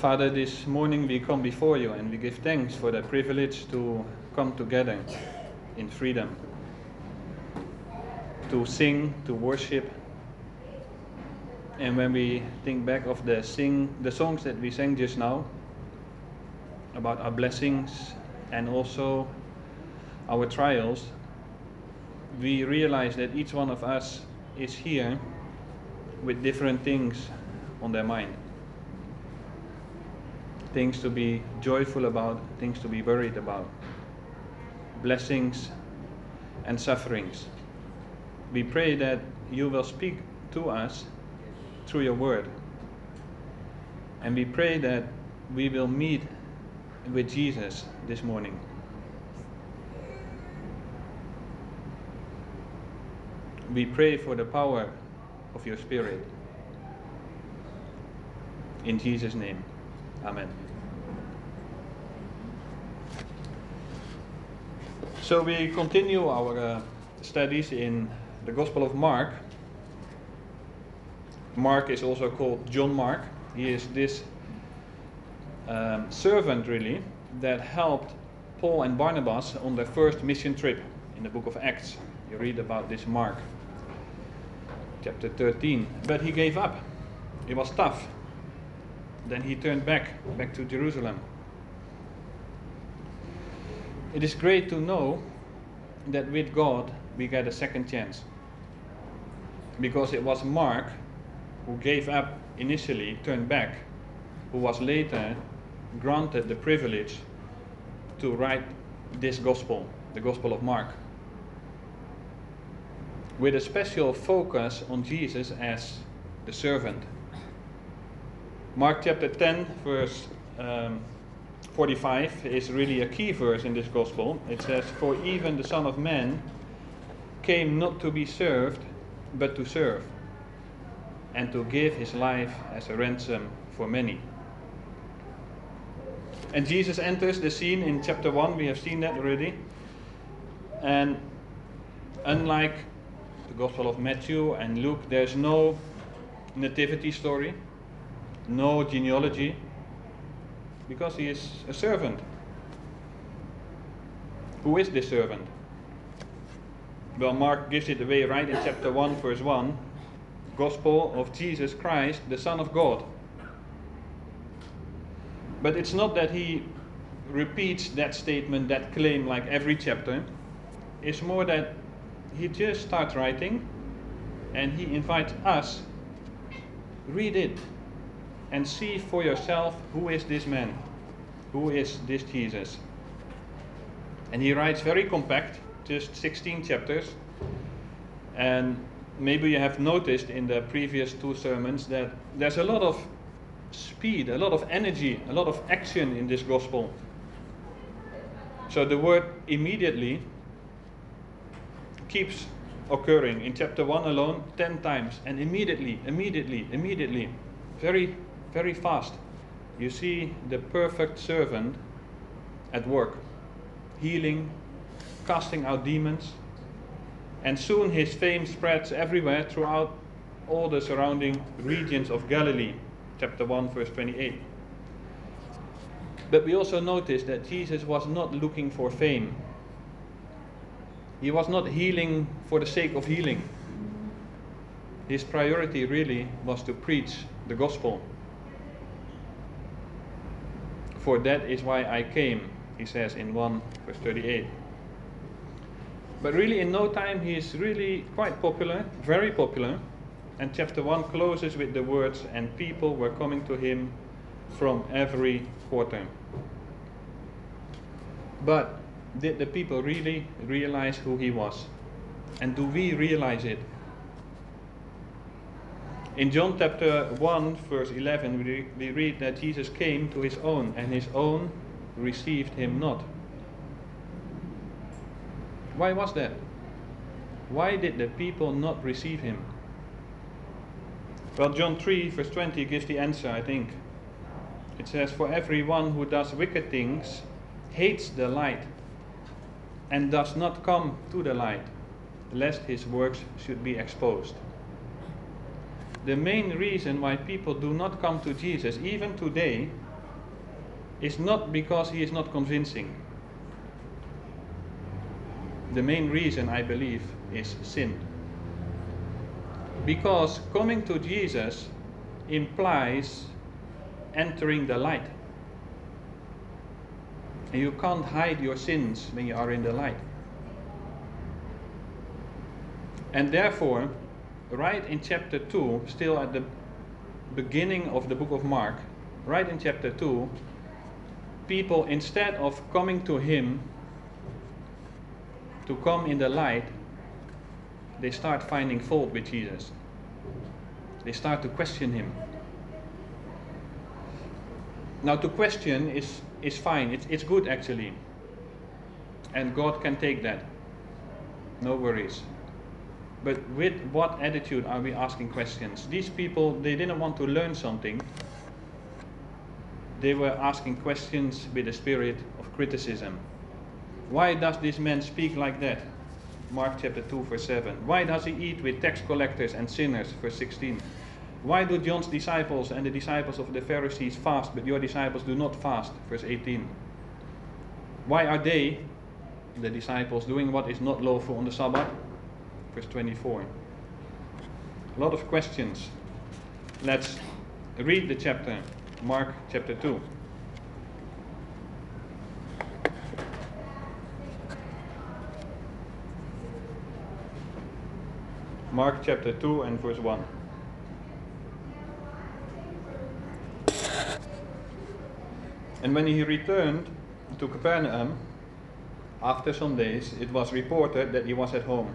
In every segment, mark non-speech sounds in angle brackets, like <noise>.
Father, this morning we come before you and we give thanks for the privilege to come together in freedom, to sing, to worship. And when we think back of the sing the songs that we sang just now about our blessings and also our trials, we realize that each one of us is here with different things on their mind. Things to be joyful about, things to be worried about, blessings and sufferings. We pray that you will speak to us through your word. And we pray that we will meet with Jesus this morning. We pray for the power of your Spirit. In Jesus' name, Amen. So we continue our uh, studies in the Gospel of Mark. Mark is also called John Mark. He is this um, servant, really, that helped Paul and Barnabas on their first mission trip in the book of Acts. You read about this Mark chapter 13. But he gave up. It was tough. Then he turned back, back to Jerusalem. It is great to know that with God we get a second chance. Because it was Mark who gave up initially, turned back, who was later granted the privilege to write this gospel, the Gospel of Mark with a special focus on Jesus as the servant. Mark chapter 10, verse um, 45 is really a key verse in this gospel. It says, For even the Son of Man came not to be served, but to serve, and to give his life as a ransom for many. And Jesus enters the scene in chapter 1, we have seen that already. And unlike the Gospel of Matthew and Luke, there's no nativity story, no genealogy, because he is a servant. Who is this servant? Well, Mark gives it away right in chapter 1, verse 1 Gospel of Jesus Christ, the Son of God. But it's not that he repeats that statement, that claim, like every chapter. It's more that he just starts writing and he invites us read it and see for yourself who is this man? Who is this jesus? And he writes very compact just 16 chapters. And maybe you have noticed in the previous two sermons that there's a lot of speed a lot of energy a lot of action in this gospel. So the word immediately keeps occurring. In chapter 1 alone 10 times and immediately immediately immediately. Very very fast you see the perfect servant at work healing casting out demons and soon his fame spreads everywhere throughout all the surrounding regions of Galilee chapter 1 verse 28 but we also notice that Jesus was not looking for fame he was not healing for the sake of healing. His priority really was to preach the gospel. For that is why I came, he says in 1 verse 38. But really, in no time, he is really quite popular, very popular. And chapter 1 closes with the words, And people were coming to him from every quarter. But did the people really realize who he was? And do we realize it? In John chapter 1, verse 11, we, we read that Jesus came to his own, and his own received him not. Why was that? Why did the people not receive him? Well, John 3, verse 20 gives the answer, I think. It says, For everyone who does wicked things hates the light and does not come to the light, lest his works should be exposed. The main reason why people do not come to Jesus, even today, is not because he is not convincing. The main reason, I believe, is sin. Because coming to Jesus implies entering the light. And you can't hide your sins when you are in the light. And therefore, right in chapter 2, still at the beginning of the book of Mark, right in chapter 2, people, instead of coming to him to come in the light, they start finding fault with Jesus. They start to question him. Now, to question is, is fine, it's, it's good actually. And God can take that. No worries. But with what attitude are we asking questions? These people, they didn't want to learn something. They were asking questions with a spirit of criticism. Why does this man speak like that? Mark chapter 2, verse 7. Why does he eat with tax collectors and sinners? Verse 16. Why do John's disciples and the disciples of the Pharisees fast, but your disciples do not fast? Verse 18. Why are they, the disciples, doing what is not lawful on the Sabbath? Verse 24. A lot of questions. Let's read the chapter, Mark chapter 2. Mark chapter 2 and verse 1. And when he returned to Capernaum, after some days, it was reported that he was at home.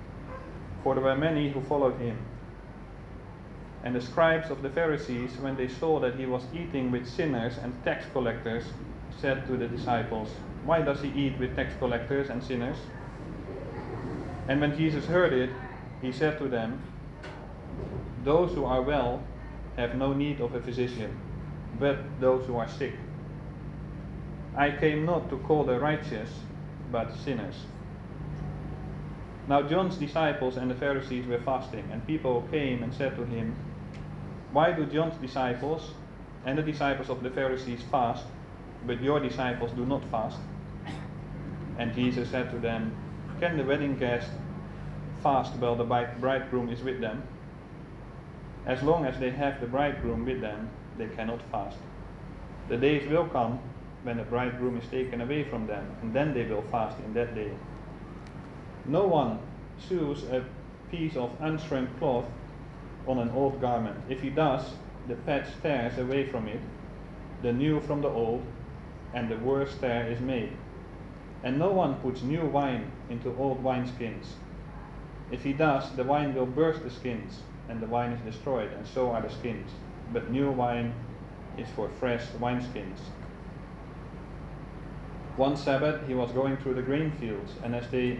For there were many who followed him. And the scribes of the Pharisees, when they saw that he was eating with sinners and tax collectors, said to the disciples, Why does he eat with tax collectors and sinners? And when Jesus heard it, he said to them, Those who are well have no need of a physician, but those who are sick. I came not to call the righteous, but sinners. Now John's disciples and the Pharisees were fasting, and people came and said to him, Why do John's disciples and the disciples of the Pharisees fast, but your disciples do not fast? And Jesus said to them, Can the wedding guest fast while the bridegroom is with them? As long as they have the bridegroom with them, they cannot fast. The days will come when the bridegroom is taken away from them, and then they will fast in that day. No one sews a piece of unshrunk cloth on an old garment. If he does, the patch tears away from it, the new from the old, and the worst tear is made. And no one puts new wine into old wineskins. If he does, the wine will burst the skins, and the wine is destroyed, and so are the skins. But new wine is for fresh wineskins. One Sabbath he was going through the grain fields, and as they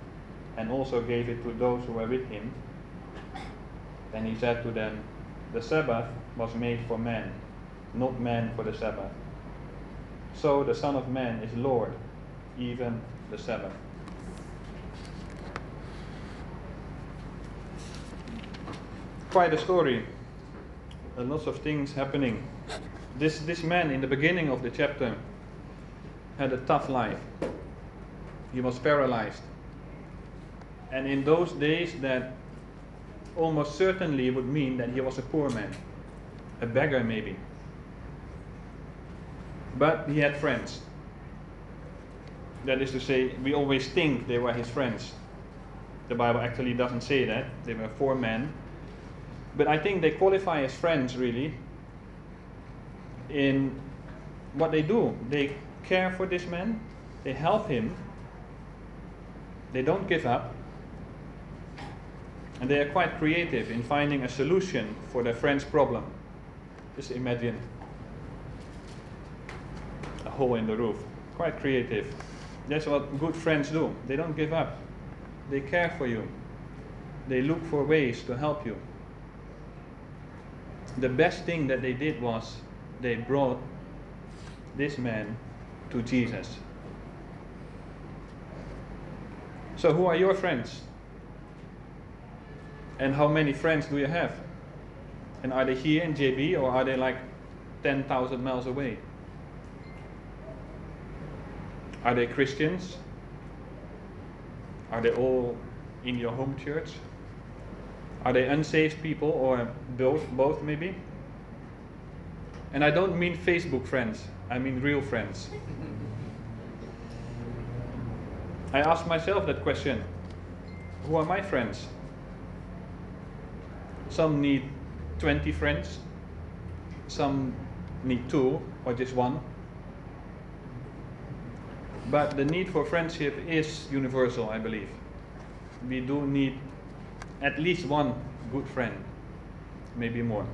and also gave it to those who were with him. And he said to them, The Sabbath was made for man, not man for the Sabbath. So the Son of Man is Lord, even the Sabbath. Quite a story. A lots of things happening. This, this man in the beginning of the chapter had a tough life. He was paralyzed. And in those days, that almost certainly would mean that he was a poor man, a beggar maybe. But he had friends. That is to say, we always think they were his friends. The Bible actually doesn't say that. They were four men. But I think they qualify as friends really in what they do. They care for this man, they help him, they don't give up, and they are quite creative in finding a solution for their friend's problem. Just imagine a hole in the roof. Quite creative. That's what good friends do. They don't give up. They care for you. They look for ways to help you. The best thing that they did was they brought this man to Jesus. So, who are your friends? And how many friends do you have? And are they here in JB or are they like 10,000 miles away? Are they Christians? Are they all in your home church? Are they unsaved people or both, both maybe? And I don't mean Facebook friends, I mean real friends. I ask myself that question Who are my friends? Some need 20 friends, some need two or just one. But the need for friendship is universal, I believe. We do need at least one good friend, maybe more.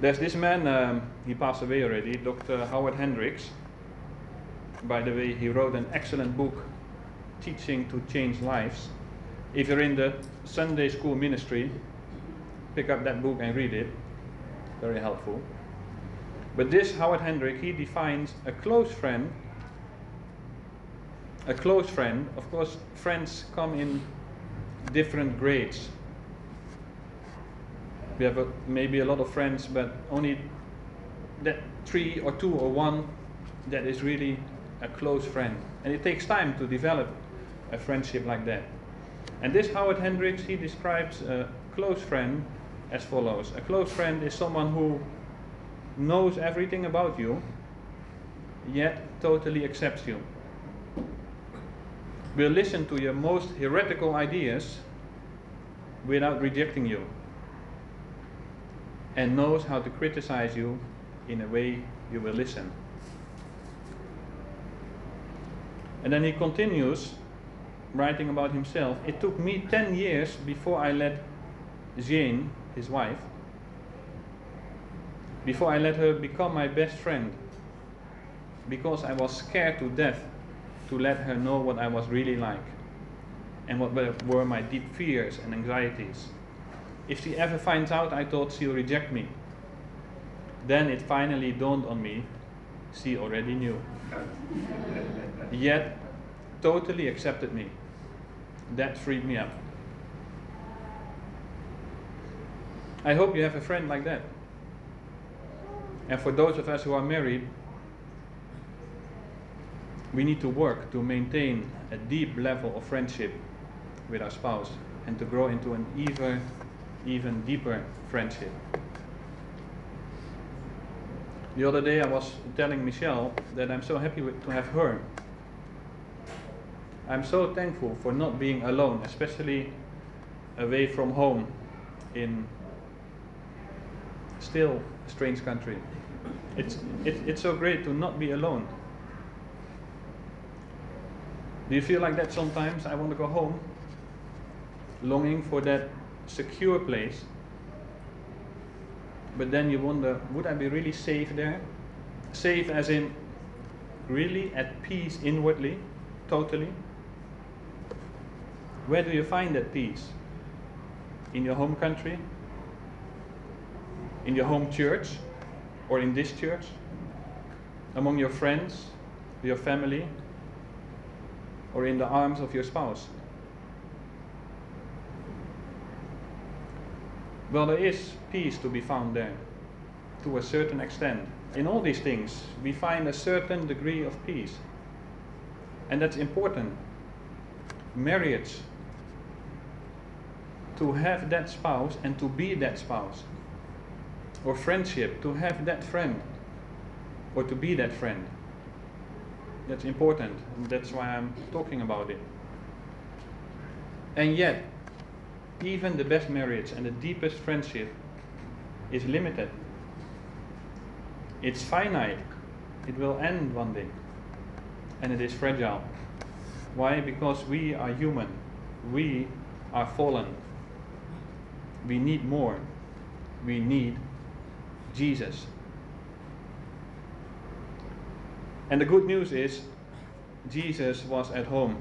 There's this man, um, he passed away already, Dr. Howard Hendricks. By the way, he wrote an excellent book, Teaching to Change Lives. If you're in the Sunday school ministry, pick up that book and read it. Very helpful. But this Howard Hendrick, he defines a close friend. A close friend, of course, friends come in different grades. We have a, maybe a lot of friends, but only that three or two or one that is really a close friend. And it takes time to develop a friendship like that. And this Howard Hendricks, he describes a close friend as follows. A close friend is someone who knows everything about you, yet totally accepts you. Will listen to your most heretical ideas without rejecting you, and knows how to criticize you in a way you will listen. And then he continues writing about himself. It took me 10 years before I let Jane, his wife, before I let her become my best friend, because I was scared to death to let her know what I was really like and what were my deep fears and anxieties. If she ever finds out, I thought she'll reject me. Then it finally dawned on me she already knew. <laughs> Yet, totally accepted me. That freed me up. I hope you have a friend like that. And for those of us who are married, we need to work to maintain a deep level of friendship with our spouse and to grow into an even, even deeper friendship. The other day I was telling Michelle that I'm so happy with, to have her. I'm so thankful for not being alone, especially away from home in still a strange country. It's, it, it's so great to not be alone. Do you feel like that sometimes? I want to go home, longing for that secure place. But then you wonder, would I be really safe there? Safe as in really at peace inwardly, totally? Where do you find that peace? In your home country? In your home church? Or in this church? Among your friends? Your family? Or in the arms of your spouse? Well, there is peace to be found there, to a certain extent. In all these things, we find a certain degree of peace. And that's important. Marriage, to have that spouse and to be that spouse. Or friendship, to have that friend, or to be that friend. That's important, that's why I'm talking about it. And yet, even the best marriage and the deepest friendship is limited. It's finite. It will end one day. And it is fragile. Why? Because we are human. We are fallen. We need more. We need Jesus. And the good news is, Jesus was at home.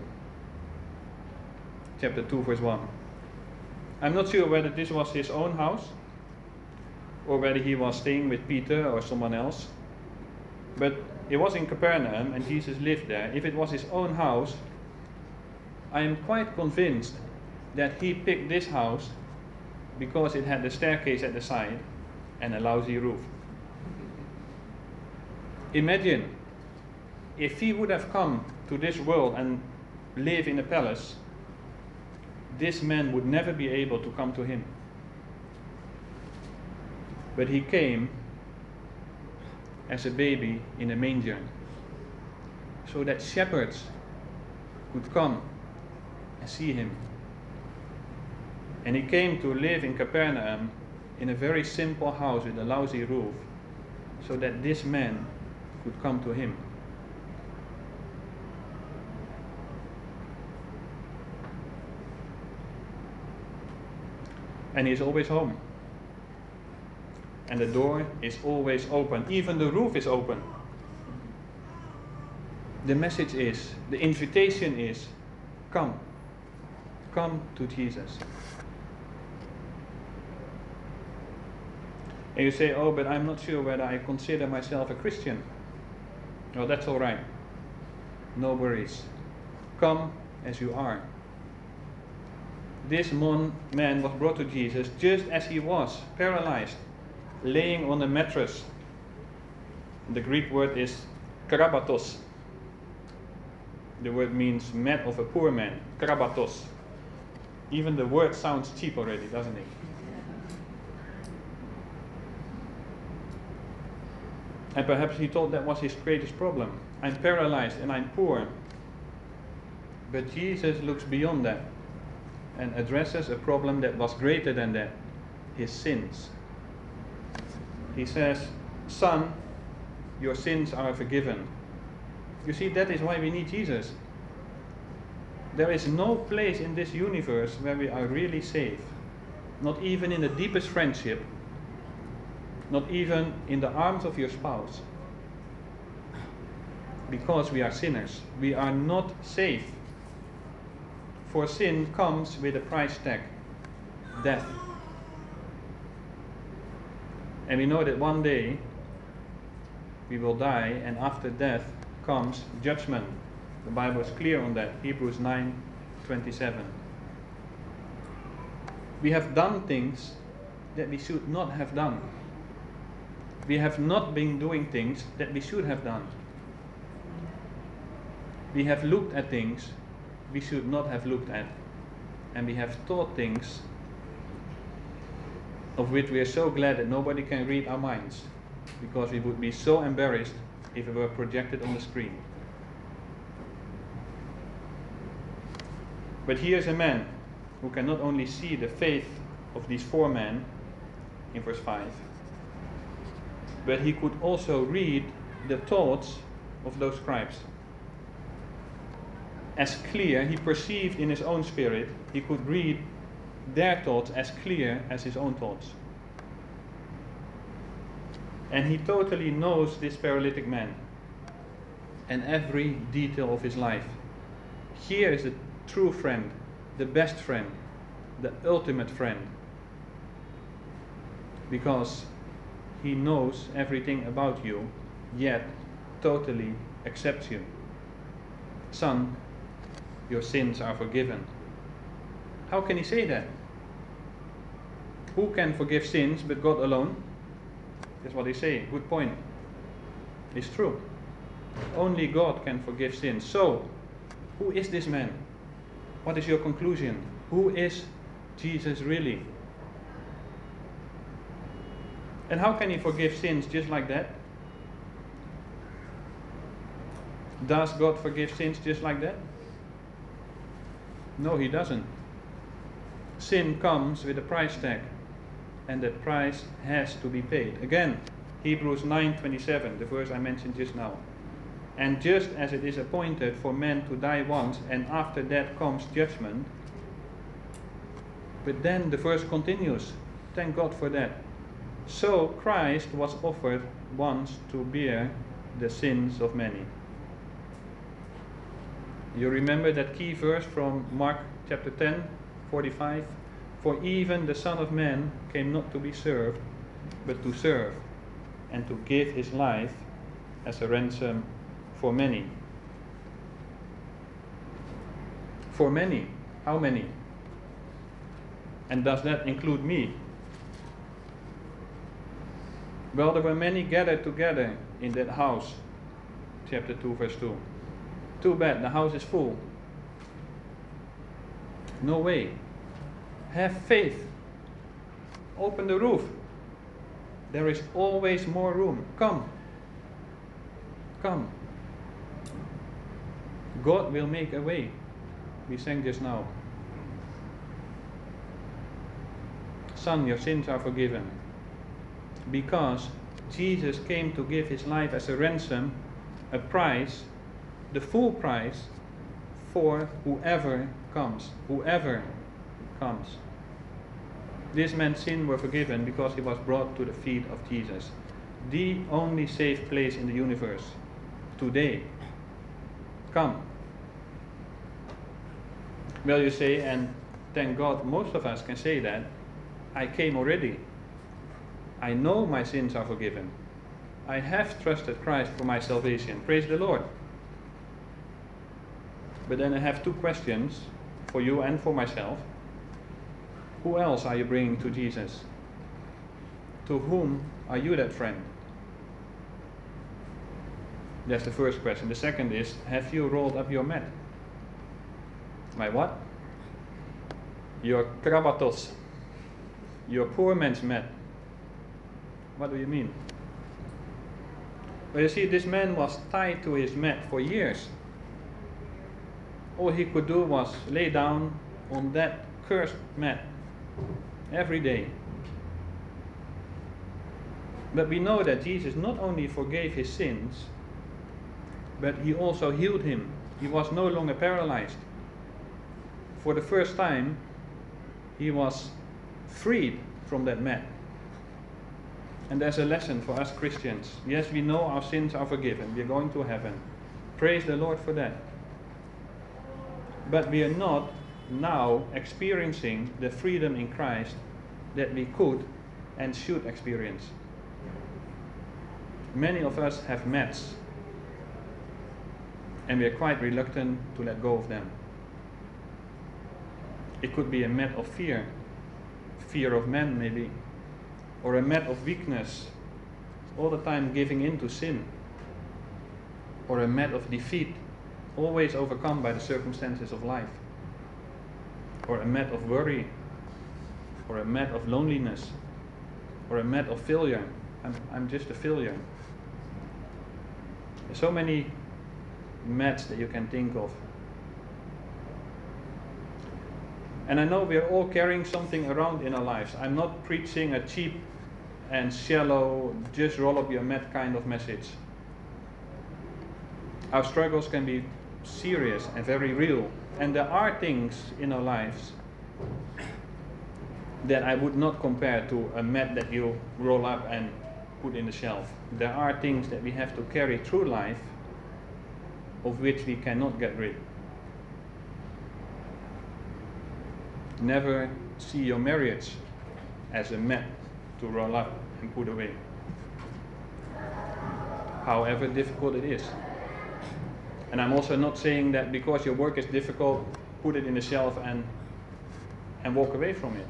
Chapter 2, verse 1. I'm not sure whether this was his own house or whether he was staying with Peter or someone else. But it was in Capernaum and Jesus lived there. If it was his own house, I am quite convinced that he picked this house because it had the staircase at the side and a lousy roof. Imagine if he would have come to this world and live in a palace this man would never be able to come to him. But he came as a baby in a manger so that shepherds could come and see him. And he came to live in Capernaum in a very simple house with a lousy roof so that this man could come to him. and he's always home. And the door is always open, even the roof is open. The message is, the invitation is, come. Come to Jesus. And you say, oh, but I'm not sure whether I consider myself a Christian. Well, that's all right. No worries. Come as you are this man was brought to Jesus just as he was, paralyzed, laying on a mattress. The Greek word is karabatos. The word means mat of a poor man, karabatos. Even the word sounds cheap already, doesn't it? And perhaps he thought that was his greatest problem. I'm paralyzed and I'm poor. But Jesus looks beyond that and addresses a problem that was greater than that his sins. He says, Son, your sins are forgiven. You see, that is why we need Jesus. There is no place in this universe where we are really safe, not even in the deepest friendship, not even in the arms of your spouse, because we are sinners. We are not safe for sin comes with a price tag death. And we know that one day we will die, and after death comes judgment. The Bible is clear on that. Hebrews 9 27. We have done things that we should not have done. We have not been doing things that we should have done. We have looked at things we should not have looked at, and we have thought things of which we are so glad that nobody can read our minds, because we would be so embarrassed if it were projected on the screen. But here's a man who can not only see the faith of these four men in verse 5, but he could also read the thoughts of those scribes. As clear, he perceived in his own spirit, he could read their thoughts as clear as his own thoughts. And he totally knows this paralytic man and every detail of his life. Here is the true friend, the best friend, the ultimate friend. Because he knows everything about you, yet totally accepts you. Son, your sins are forgiven. How can he say that? Who can forgive sins but God alone? That's what they say. Good point. It's true. Only God can forgive sins. So, who is this man? What is your conclusion? Who is Jesus really? And how can he forgive sins just like that? Does God forgive sins just like that? No, he doesn't. Sin comes with a price tag, and that price has to be paid. Again, Hebrews 9:27, the verse I mentioned just now. And just as it is appointed for men to die once, and after that comes judgment. But then the verse continues. Thank God for that. So Christ was offered once to bear the sins of many. You remember that key verse from Mark chapter 10, 45? For even the Son of Man came not to be served, but to serve, and to give his life as a ransom for many. For many. How many? And does that include me? Well, there were many gathered together in that house. Chapter 2, verse 2. Too bad, the house is full. No way. Have faith. Open the roof. There is always more room. Come. Come. God will make a way. We sang just now. Son, your sins are forgiven. Because Jesus came to give his life as a ransom, a price, the full price for whoever comes. Whoever comes. This man's sins were forgiven because he was brought to the feet of Jesus, the only safe place in the universe. Today, come. Well, you say, and thank God most of us can say that. I came already. I know my sins are forgiven. I have trusted Christ for my salvation. Praise the Lord. But then I have two questions for you and for myself. Who else are you bringing to Jesus? To whom are you that friend? That's the first question. The second is Have you rolled up your mat? My what? Your krabatos. Your poor man's mat. What do you mean? Well, you see, this man was tied to his mat for years. All he could do was lay down on that cursed mat every day. But we know that Jesus not only forgave his sins, but he also healed him. He was no longer paralyzed for the first time, he was freed from that mat. And there's a lesson for us Christians. Yes, we know our sins are forgiven. We're going to heaven. Praise the Lord for that. But we are not now experiencing the freedom in Christ that we could and should experience. Many of us have mats, and we are quite reluctant to let go of them. It could be a mat of fear, fear of men maybe, or a mat of weakness, all the time giving in to sin, or a mat of defeat, always overcome by the circumstances of life, or a mat of worry, or a mat of loneliness, or a mat of failure. I'm, I'm just a failure. There's so many mats that you can think of. And I know we are all carrying something around in our lives. I'm not preaching a cheap and shallow, just roll up your mat kind of message. Our struggles can be serious and very real. And there are things in our lives that I would not compare to a mat that you roll up and put in the shelf. There are things that we have to carry through life of which we cannot get rid. Never see your marriage as a mat to roll up and put away. However difficult it is. And I'm also not saying that because your work is difficult, put it in the shelf and, and walk away from it.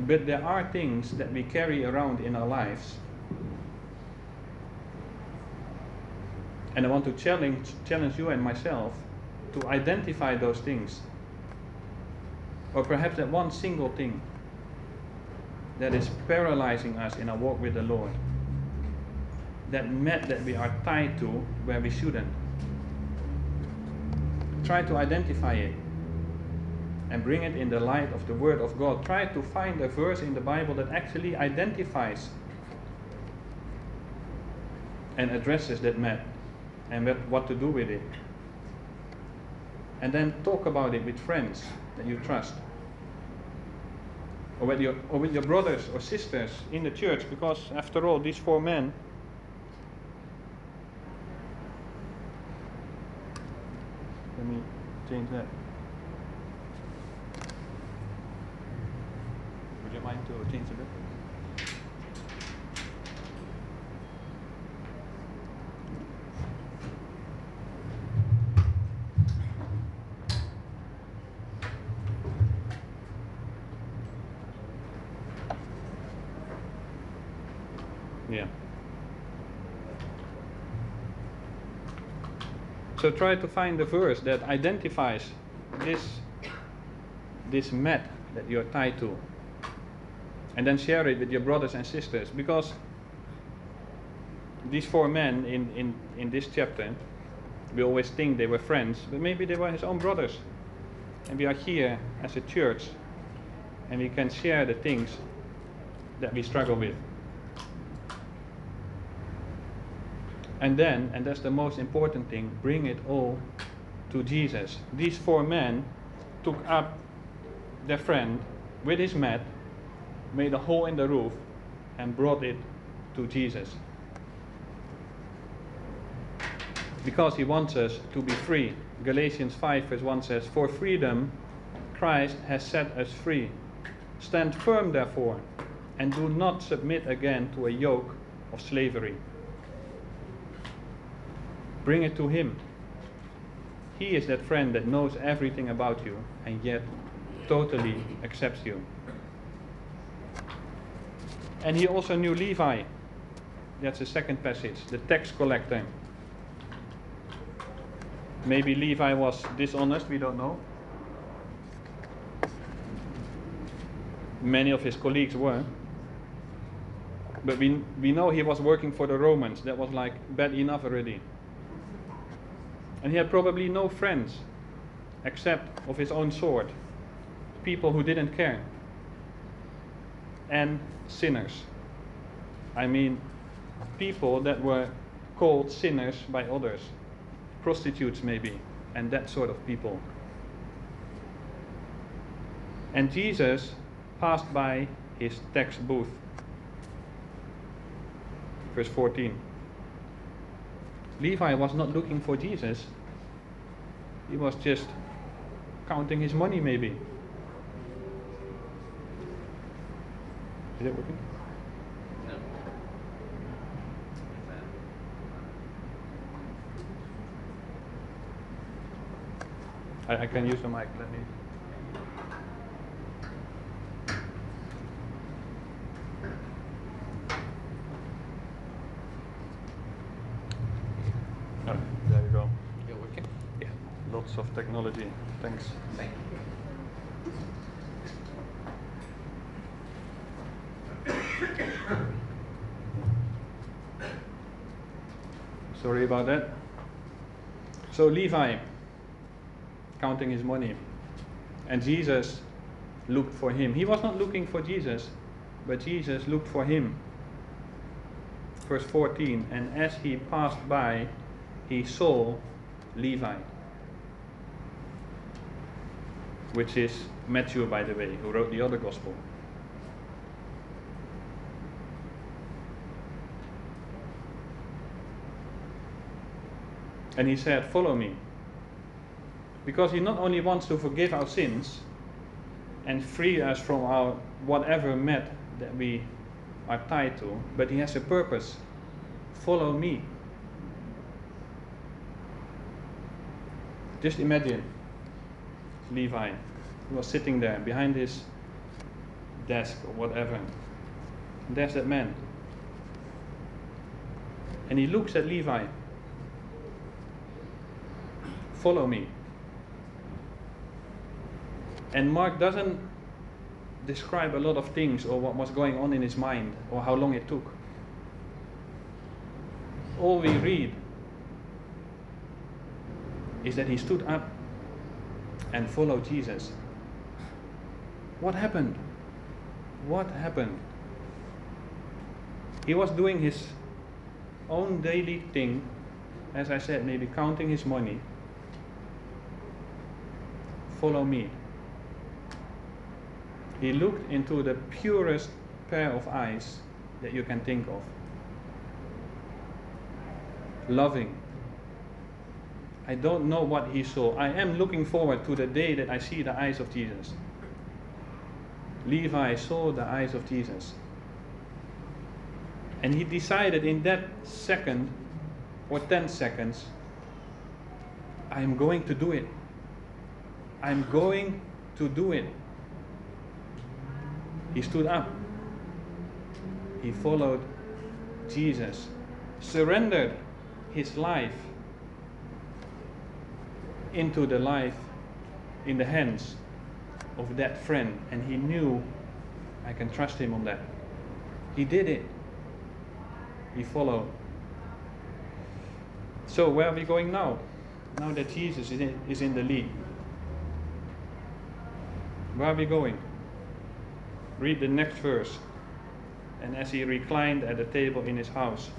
But there are things that we carry around in our lives. And I want to challenge, challenge you and myself to identify those things. Or perhaps that one single thing that is paralyzing us in our walk with the Lord. That mat that we are tied to where we shouldn't. Try to identify it and bring it in the light of the Word of God. Try to find a verse in the Bible that actually identifies and addresses that mat and what to do with it. And then talk about it with friends that you trust. Or with, your, or with your brothers or sisters in the church, because after all, these four men let me change that. Would you mind to change a bit? Yeah. So try to find a verse that identifies this this mat that you're tied to. And then share it with your brothers and sisters because these four men in, in, in this chapter, we always think they were friends, but maybe they were his own brothers. And we are here as a church and we can share the things that we struggle with. And then, and that's the most important thing, bring it all to Jesus. These four men took up their friend with his mat, made a hole in the roof, and brought it to Jesus. Because he wants us to be free. Galatians 5, verse 1 says, For freedom Christ has set us free. Stand firm, therefore, and do not submit again to a yoke of slavery. Bring it to Him. He is that friend that knows everything about you and yet totally accepts you. And he also knew Levi. That's the second passage, the tax collector. Maybe Levi was dishonest, we don't know. Many of his colleagues were. But we, we know he was working for the Romans. That was like bad enough already. And he had probably no friends except of his own sort, people who didn't care, and sinners. I mean, people that were called sinners by others, prostitutes maybe, and that sort of people. And Jesus passed by his tax booth. Verse 14. Levi was not looking for Jesus. He was just counting his money, maybe. Is it working? No. I, I can use the mic. Let me. Oh, there you go. lots of technology. Thanks. Thank Sorry about that. So Levi counting his money. And Jesus looked for him. He was not looking for Jesus, but Jesus looked for him. Verse 14 And as he passed by, he saw Levi, which is Matthew, by the way, who wrote the other gospel. And he said, Follow me. Because he not only wants to forgive our sins and free us from our whatever met that we are tied to, but he has a purpose. Follow me. Just imagine Levi. He was sitting there behind his desk or whatever. And there's that man. And he looks at Levi. Follow me. And Mark doesn't describe a lot of things or what was going on in his mind or how long it took. All we read is that he stood up and followed Jesus. What happened? What happened? He was doing his own daily thing, as I said, maybe counting his money. Follow me. He looked into the purest pair of eyes that you can think of. Loving. I don't know what he saw. I am looking forward to the day that I see the eyes of Jesus. Levi saw the eyes of Jesus. And he decided in that second or 10 seconds, I am going to do it. I'm going to do it. He stood up. He followed Jesus, surrendered his life into the life in the hands of that friend, and he knew I can trust him on that. He did it. He followed. So, where are we going now? Now that Jesus is in, the lead. Where are we going? Read the next verse. And as he reclined at the table in his house,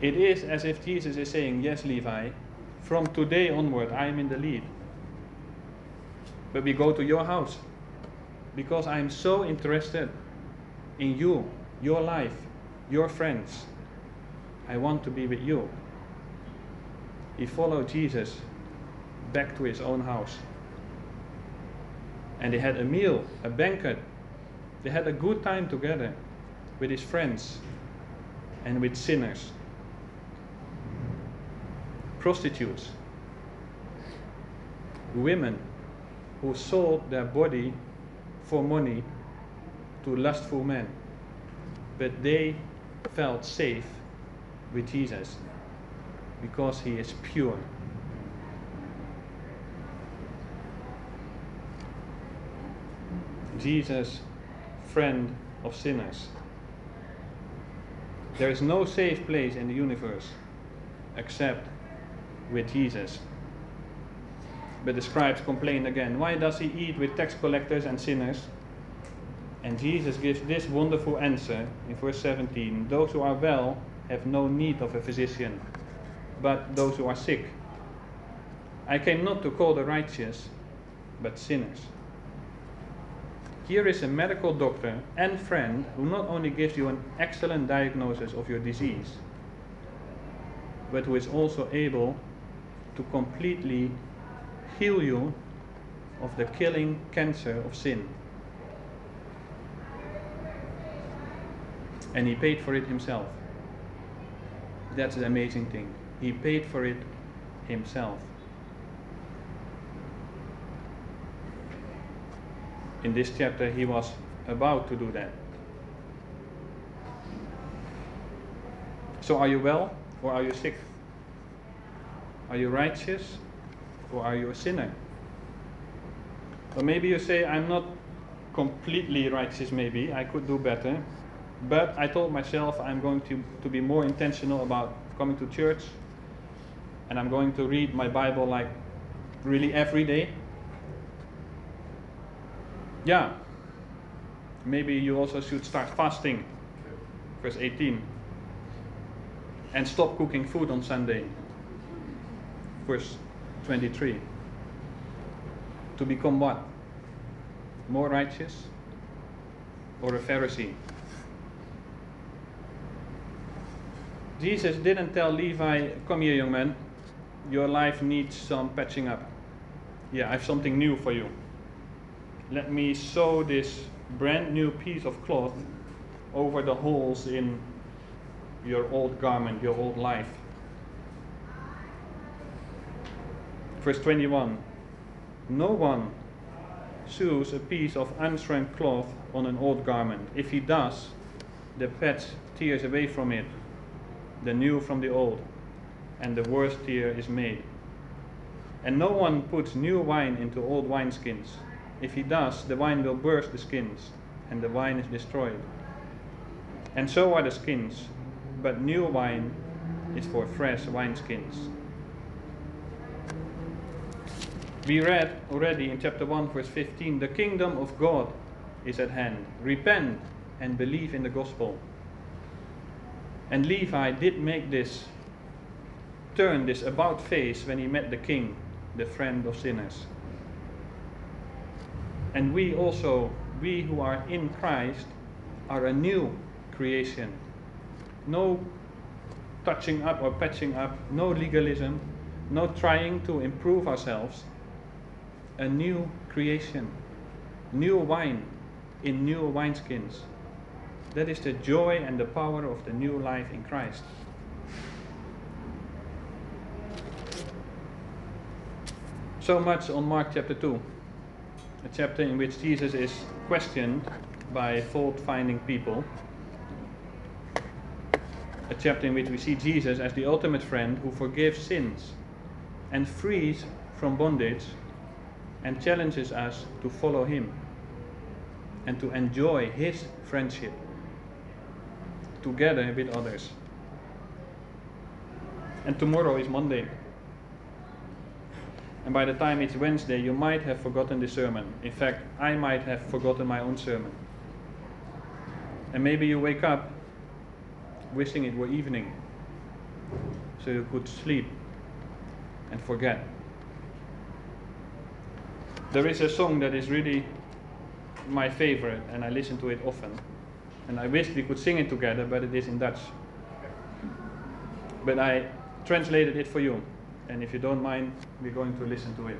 it is as if Jesus is saying, Yes, Levi, from today onward, I am in the lead. But we go to your house because I am so interested in you, your life, your friends. I want to be with you. He followed Jesus back to his own house. And they had a meal, a banquet. They had a good time together with his friends and with sinners, prostitutes, women who sold their body for money to lustful men. But they felt safe with Jesus because he is pure. Jesus, friend of sinners. There is no safe place in the universe except with Jesus. But the scribes complain again why does he eat with tax collectors and sinners? And Jesus gives this wonderful answer in verse 17 Those who are well have no need of a physician, but those who are sick. I came not to call the righteous, but sinners. Here is a medical doctor and friend who not only gives you an excellent diagnosis of your disease, but who is also able to completely heal you of the killing cancer of sin. And he paid for it himself. That's the amazing thing. He paid for it himself. in this chapter he was about to do that. So are you well or are you sick? Are you righteous or are you a sinner? Or maybe you say, I'm not completely righteous, maybe, I could do better. But I told myself I'm going to, to be more intentional about coming to church and I'm going to read my Bible like really every day. Yeah, maybe you also should start fasting. Verse 18. And stop cooking food on Sunday. Verse 23. To become what? More righteous? Or a Pharisee? Jesus didn't tell Levi, Come here, young man, your life needs some patching up. Yeah, I have something new for you. Let me sew this brand new piece of cloth over the holes in your old garment, your old life. Verse 21 No one sews a piece of unshrunk cloth on an old garment. If he does, the patch tears away from it, the new from the old, and the worst tear is made. And no one puts new wine into old wineskins. If he does, the wine will burst the skins, and the wine is destroyed. And so are the skins, but new wine is for fresh wineskins. We read already in chapter 1, verse 15 the kingdom of God is at hand. Repent and believe in the gospel. And Levi did make this turn, this about face, when he met the king, the friend of sinners. And we also, we who are in Christ, are a new creation. No touching up or patching up, no legalism, no trying to improve ourselves a new creation, new wine in new wineskins. That is the joy and the power of the new life in Christ. So much on Mark chapter 2, a chapter in which Jesus is questioned by fault finding people. A chapter in which we see Jesus as the ultimate friend who forgives sins and frees from bondage and challenges us to follow Him and to enjoy His friendship together with others. And tomorrow is Monday. And by the time it's Wednesday, you might have forgotten the sermon. In fact, I might have forgotten my own sermon. And maybe you wake up wishing it were evening so you could sleep and forget. There is a song that is really my favorite, and I listen to it often. And I wish we could sing it together, but it is in Dutch. But I translated it for you, and if you don't mind, we're going to listen to it.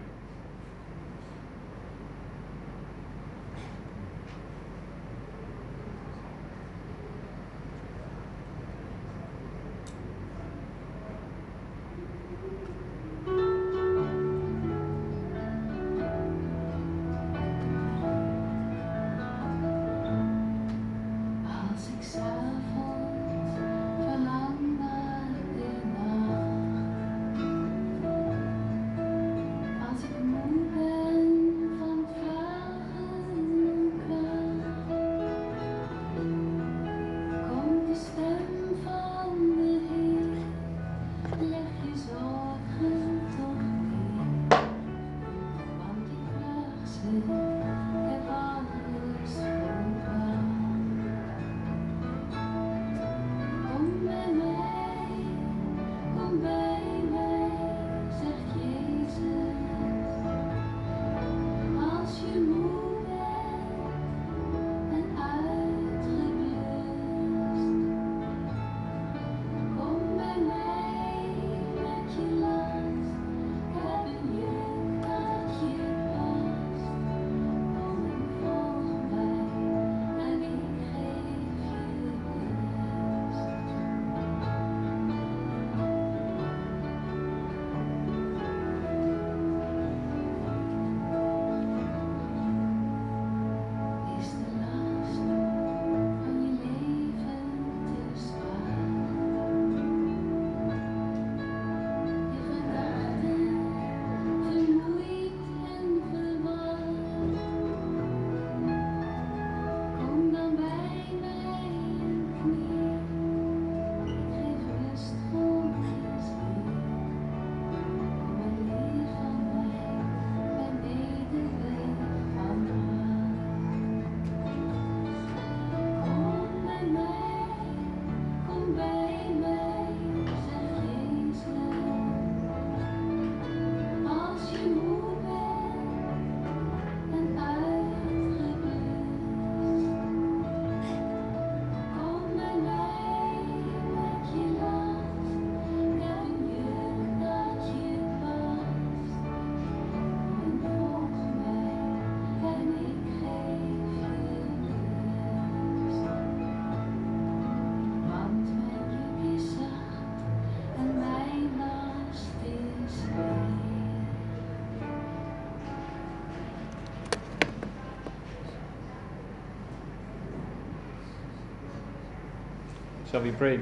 Shall we pray?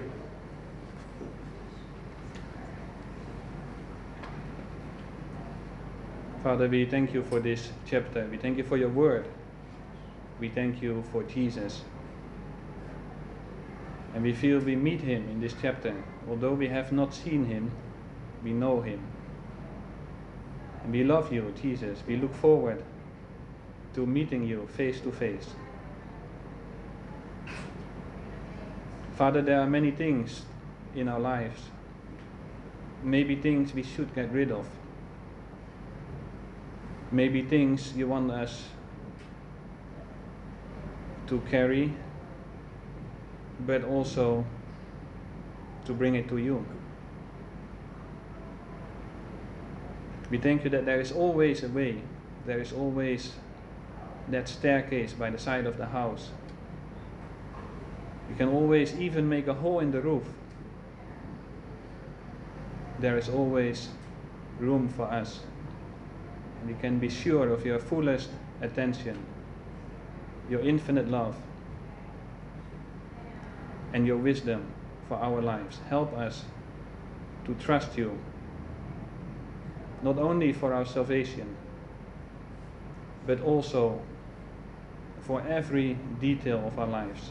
Father, we thank you for this chapter. We thank you for your word. We thank you for Jesus. And we feel we meet him in this chapter. Although we have not seen him, we know him. And we love you, Jesus. We look forward to meeting you face to face. Father, there are many things in our lives, maybe things we should get rid of, maybe things you want us to carry, but also to bring it to you. We thank you that there is always a way, there is always that staircase by the side of the house. You can always even make a hole in the roof. There is always room for us. And we can be sure of your fullest attention, your infinite love, and your wisdom for our lives. Help us to trust you, not only for our salvation, but also for every detail of our lives.